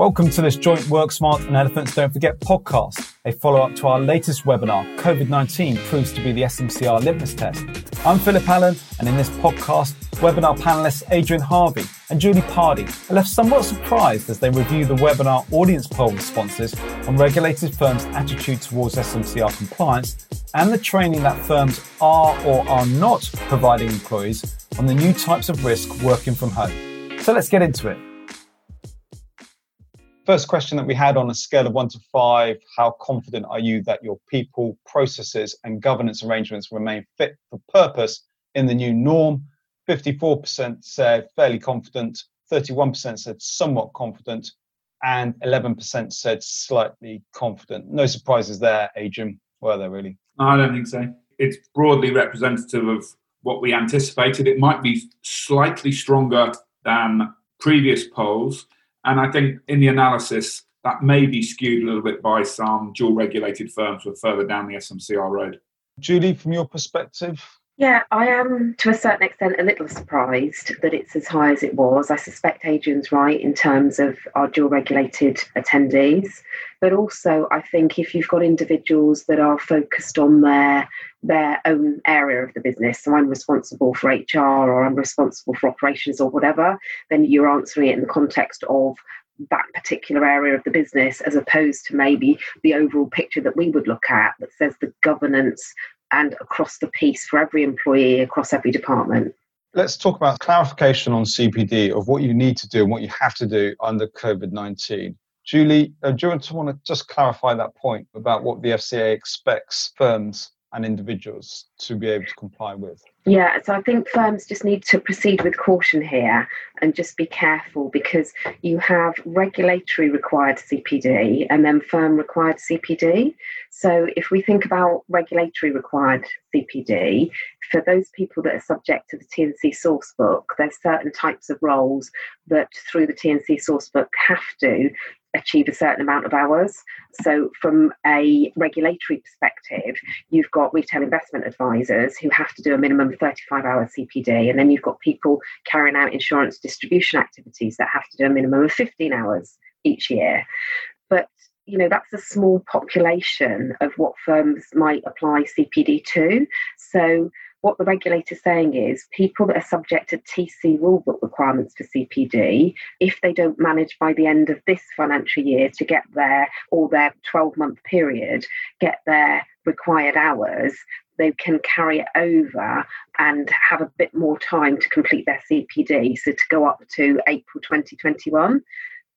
Welcome to this joint Work Smart and Elephants Don't Forget podcast, a follow up to our latest webinar, COVID 19 proves to be the SMCR litmus test. I'm Philip Allen, and in this podcast, webinar panelists Adrian Harvey and Julie Pardy are left somewhat surprised as they review the webinar audience poll responses on regulated firms' attitude towards SMCR compliance and the training that firms are or are not providing employees on the new types of risk working from home. So let's get into it. First question that we had on a scale of one to five How confident are you that your people, processes, and governance arrangements remain fit for purpose in the new norm? 54% said fairly confident, 31% said somewhat confident, and 11% said slightly confident. No surprises there, Adrian, were there really? I don't think so. It's broadly representative of what we anticipated. It might be slightly stronger than previous polls and I think in the analysis, that may be skewed a little bit by some dual regulated firms who are further down the SMCR road. Julie, from your perspective? Yeah, I am to a certain extent a little surprised that it's as high as it was. I suspect Adrian's right in terms of our dual regulated attendees. But also, I think if you've got individuals that are focused on their their own area of the business, so I'm responsible for HR or I'm responsible for operations or whatever, then you're answering it in the context of that particular area of the business as opposed to maybe the overall picture that we would look at that says the governance and across the piece for every employee across every department. Let's talk about clarification on CPD of what you need to do and what you have to do under COVID 19. Julie, uh, do you want to, want to just clarify that point about what the FCA expects firms and individuals to be able to comply with? Yeah, so I think firms just need to proceed with caution here and just be careful because you have regulatory required CPD and then firm required CPD. So if we think about regulatory required CPD, for those people that are subject to the TNC sourcebook, there's certain types of roles that through the TNC sourcebook have to achieve a certain amount of hours. So, from a regulatory perspective, you've got retail investment advisors who have to do a minimum 35 hour CPD, and then you've got people carrying out insurance distribution activities that have to do a minimum of 15 hours each year. But you know that's a small population of what firms might apply CPD to. So what the regulator's saying is people that are subject to TC rulebook requirements for CPD, if they don't manage by the end of this financial year to get their or their 12 month period, get their required hours, they can carry it over and have a bit more time to complete their CPD. So to go up to April 2021.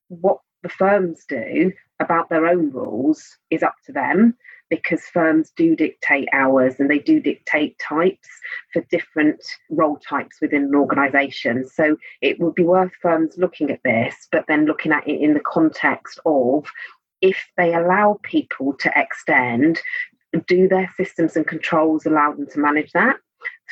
What the firms do about their own rules is up to them because firms do dictate hours and they do dictate types for different role types within an organisation. So it would be worth firms looking at this, but then looking at it in the context of if they allow people to extend, do their systems and controls allow them to manage that?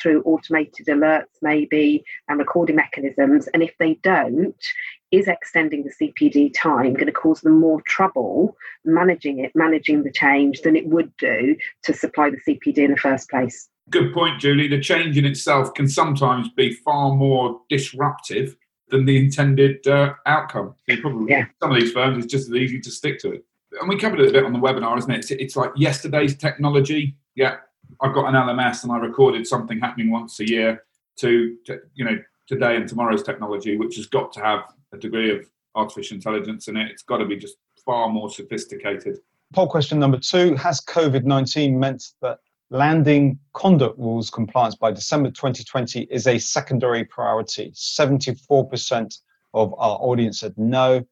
through automated alerts, maybe, and recording mechanisms. And if they don't, is extending the CPD time going to cause them more trouble managing it, managing the change than it would do to supply the CPD in the first place? Good point, Julie. The change in itself can sometimes be far more disruptive than the intended uh, outcome. So probably yeah. some of these firms it's just as easy to stick to it. And we covered it a bit on the webinar, isn't it? It's, it's like yesterday's technology. Yeah, I've got an LMS and I recorded something happening once a year to, to, you know today and tomorrow's technology, which has got to have a degree of artificial intelligence in it. It's got to be just far more sophisticated. Poll question number two: Has COVID nineteen meant that landing conduct rules compliance by December 2020 is a secondary priority? 74% of our audience said no.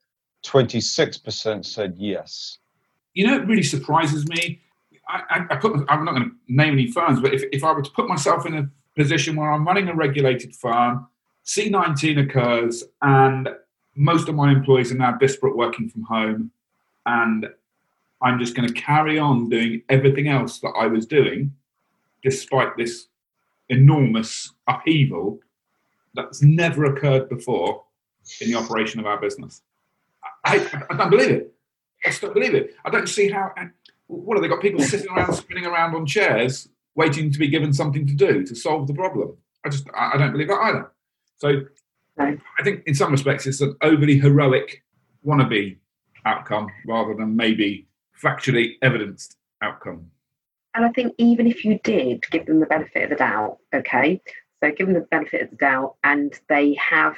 26% said yes. You know, it really surprises me I, I, put, I'm not going to name any firms, but if, if I were to put myself in a position where I'm running a regulated firm, C19 occurs, and most of my employees are now disparate working from home, and I'm just going to carry on doing everything else that I was doing, despite this enormous upheaval that's never occurred before in the operation of our business. I, I, don't believe it. I don't believe it. I don't see how what have they got people sitting around spinning around on chairs waiting to be given something to do to solve the problem i just i don't believe that either so i think in some respects it's an overly heroic wannabe outcome rather than maybe factually evidenced outcome. And I think even if you did give them the benefit of the doubt, okay, so give them the benefit of the doubt and they have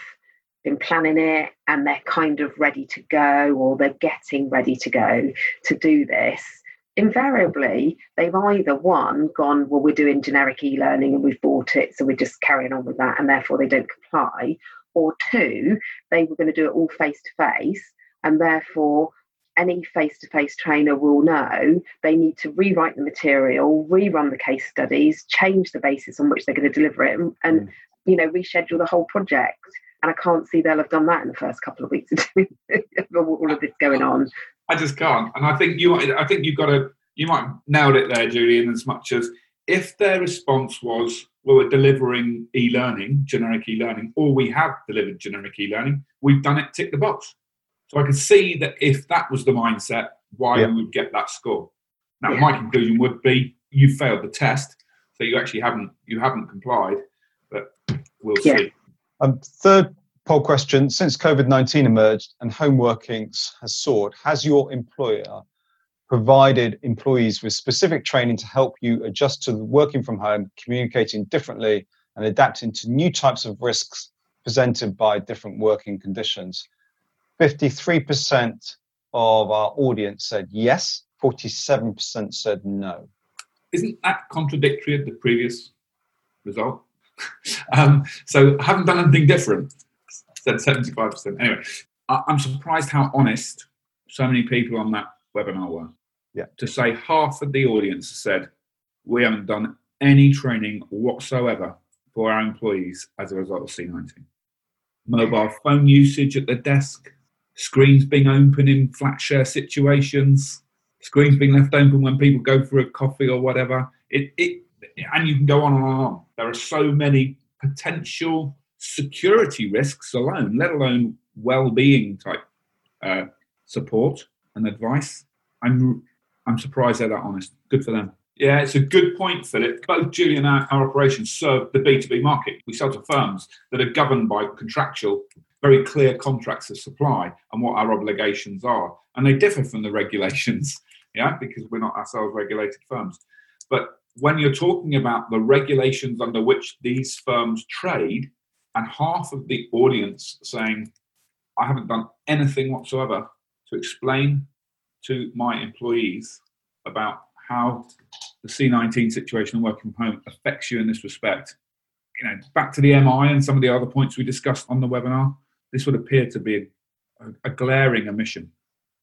been planning it and they're kind of ready to go or they're getting ready to go to do this, invariably they've either one gone, well, we're doing generic e learning and we've bought it, so we're just carrying on with that and therefore they don't comply, or two, they were going to do it all face to face and therefore any face to face trainer will know they need to rewrite the material, rerun the case studies, change the basis on which they're going to deliver it, and, and mm. you know, reschedule the whole project. And I can't see they'll have done that in the first couple of weeks of all of this going on. I just can't. And I think you, I think you've got to, you might have nailed it there, Julian, as much as if their response was, well, we're delivering e-learning, generic e-learning, or we have delivered generic e-learning, we've done it, tick the box. So I can see that if that was the mindset, why yeah. we would get that score. Now, yeah. my conclusion would be you failed the test, so you actually haven't you haven't complied. But we'll yeah. see. Um, third poll question: Since COVID nineteen emerged and home working has soared, has your employer provided employees with specific training to help you adjust to working from home, communicating differently, and adapting to new types of risks presented by different working conditions? 53% of our audience said yes, 47% said no. Isn't that contradictory of the previous result? um, so haven't done anything different, said 75%. Anyway, I'm surprised how honest so many people on that webinar were. Yeah. To say half of the audience said, we haven't done any training whatsoever for our employees as a result of C19. Mobile phone usage at the desk, screens being open in flat share situations, screens being left open when people go for a coffee or whatever. It, it, and you can go on and on. There are so many potential security risks alone, let alone well-being type uh, support and advice. I'm I'm surprised they're that honest. Good for them. Yeah, it's a good point, Philip. Both Julian and our, our operations serve the B2B market. We sell to firms that are governed by contractual very clear contracts of supply and what our obligations are. And they differ from the regulations, yeah, because we're not ourselves regulated firms. But when you're talking about the regulations under which these firms trade, and half of the audience saying, I haven't done anything whatsoever to explain to my employees about how the C19 situation and working from home affects you in this respect. You know, back to the MI and some of the other points we discussed on the webinar this would appear to be a, a glaring omission.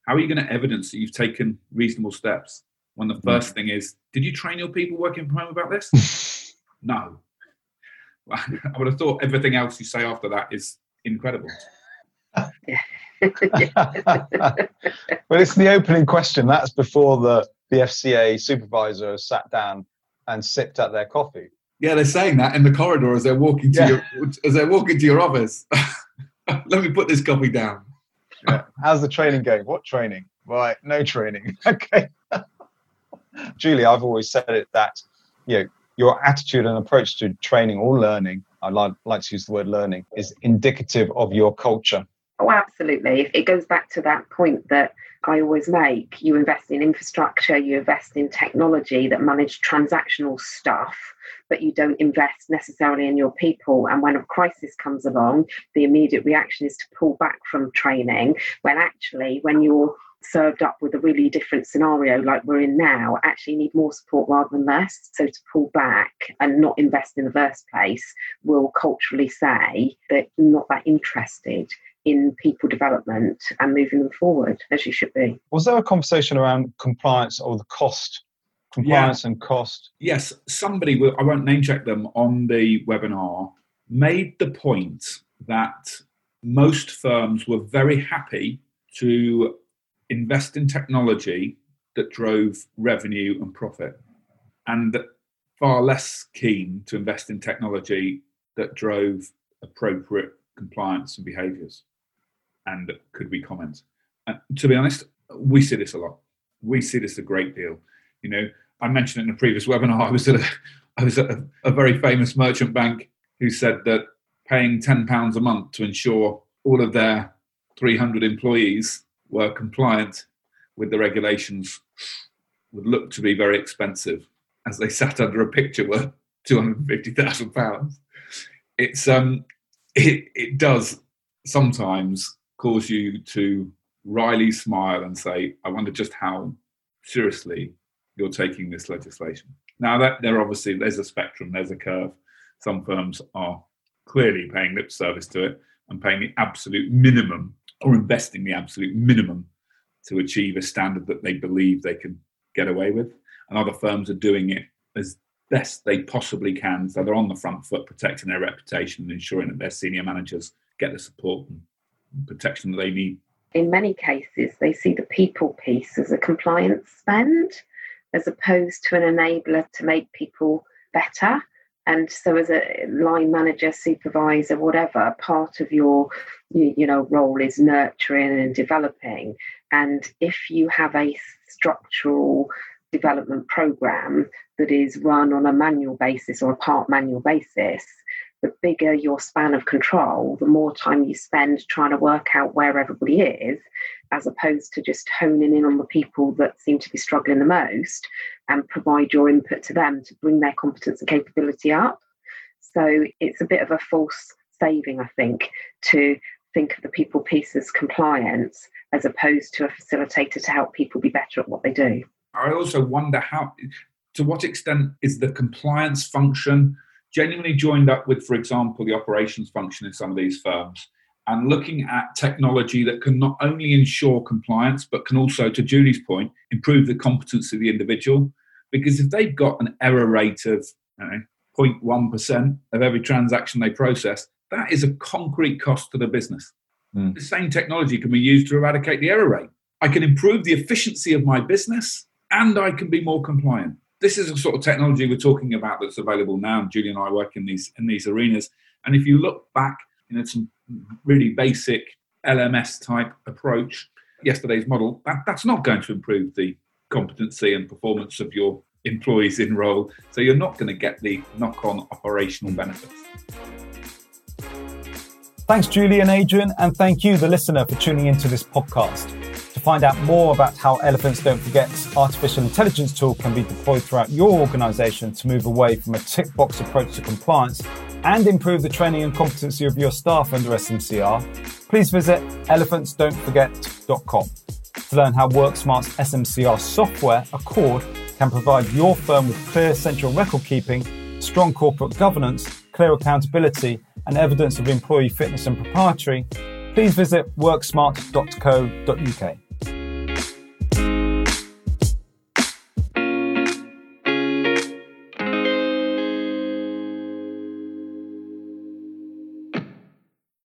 How are you going to evidence that you've taken reasonable steps when the hmm. first thing is, did you train your people working from home about this? no. I would have thought everything else you say after that is incredible. well, it's the opening question. That's before the, the FCA supervisor sat down and sipped at their coffee. Yeah, they're saying that in the corridor as they're walking to yeah. your as they're walking to your office. Let me put this copy down. Yeah. How's the training going? What training? Right, no training. okay. Julie, I've always said it that you know your attitude and approach to training or learning, I like, like to use the word learning, is indicative of your culture. Oh, absolutely. It goes back to that point that I always make. You invest in infrastructure, you invest in technology that manage transactional stuff but you don't invest necessarily in your people. And when a crisis comes along, the immediate reaction is to pull back from training, when actually, when you're served up with a really different scenario like we're in now actually need more support rather than less so to pull back and not invest in the first place will culturally say that you're not that interested in people development and moving them forward as you should be was there a conversation around compliance or the cost compliance yeah. and cost. Yes, somebody, I won't name check them, on the webinar made the point that most firms were very happy to invest in technology that drove revenue and profit, and far less keen to invest in technology that drove appropriate compliance and behaviours. And could we comment? And to be honest, we see this a lot. We see this a great deal. You know, I mentioned in a previous webinar, I was at a, I was at a, a very famous merchant bank who said that paying ten pounds a month to ensure all of their 300 employees were compliant with the regulations would look to be very expensive as they sat under a picture worth two hundred and fifty thousand pounds. It's um, it it does sometimes cause you to wryly smile and say, "I wonder just how seriously you're taking this legislation." Now that there obviously there's a spectrum, there's a curve. Some firms are clearly paying lip service to it and paying the absolute minimum or investing the absolute minimum to achieve a standard that they believe they can get away with. And other firms are doing it as best they possibly can. So they're on the front foot, protecting their reputation and ensuring that their senior managers get the support and protection that they need. In many cases, they see the people piece as a compliance spend as opposed to an enabler to make people better. And so, as a line manager, supervisor, whatever, part of your you, know role is nurturing and developing. And if you have a structural development program that is run on a manual basis or a part manual basis, the bigger your span of control, the more time you spend trying to work out where everybody is, as opposed to just honing in on the people that seem to be struggling the most and provide your input to them to bring their competence and capability up. So it's a bit of a false saving, I think, to think of the people piece as compliance as opposed to a facilitator to help people be better at what they do. I also wonder how, to what extent is the compliance function genuinely joined up with, for example, the operations function in some of these firms and looking at technology that can not only ensure compliance, but can also, to Julie's point, improve the competence of the individual. Because if they've got an error rate of you know, 0.1% of every transaction they process, that is a concrete cost to the business. Mm. The same technology can be used to eradicate the error rate. I can improve the efficiency of my business and I can be more compliant. This is a sort of technology we're talking about that's available now. Julie and I work in these in these arenas. And if you look back, you know, some really basic LMS type approach, yesterday's model, that, that's not going to improve the competency and performance of your employees in role. So you're not going to get the knock on operational benefits. Thanks, Julie and Adrian, and thank you, the listener, for tuning into this podcast. To find out more about how Elephants Don't Forget's artificial intelligence tool can be deployed throughout your organization to move away from a tick box approach to compliance and improve the training and competency of your staff under SMCR, please visit elephantsdon'tforget.com to learn how WorkSmart's SMCR software, Accord, can provide your firm with clear central record keeping, strong corporate governance, clear accountability, and evidence of employee fitness and proprietary, please visit worksmart.co.uk.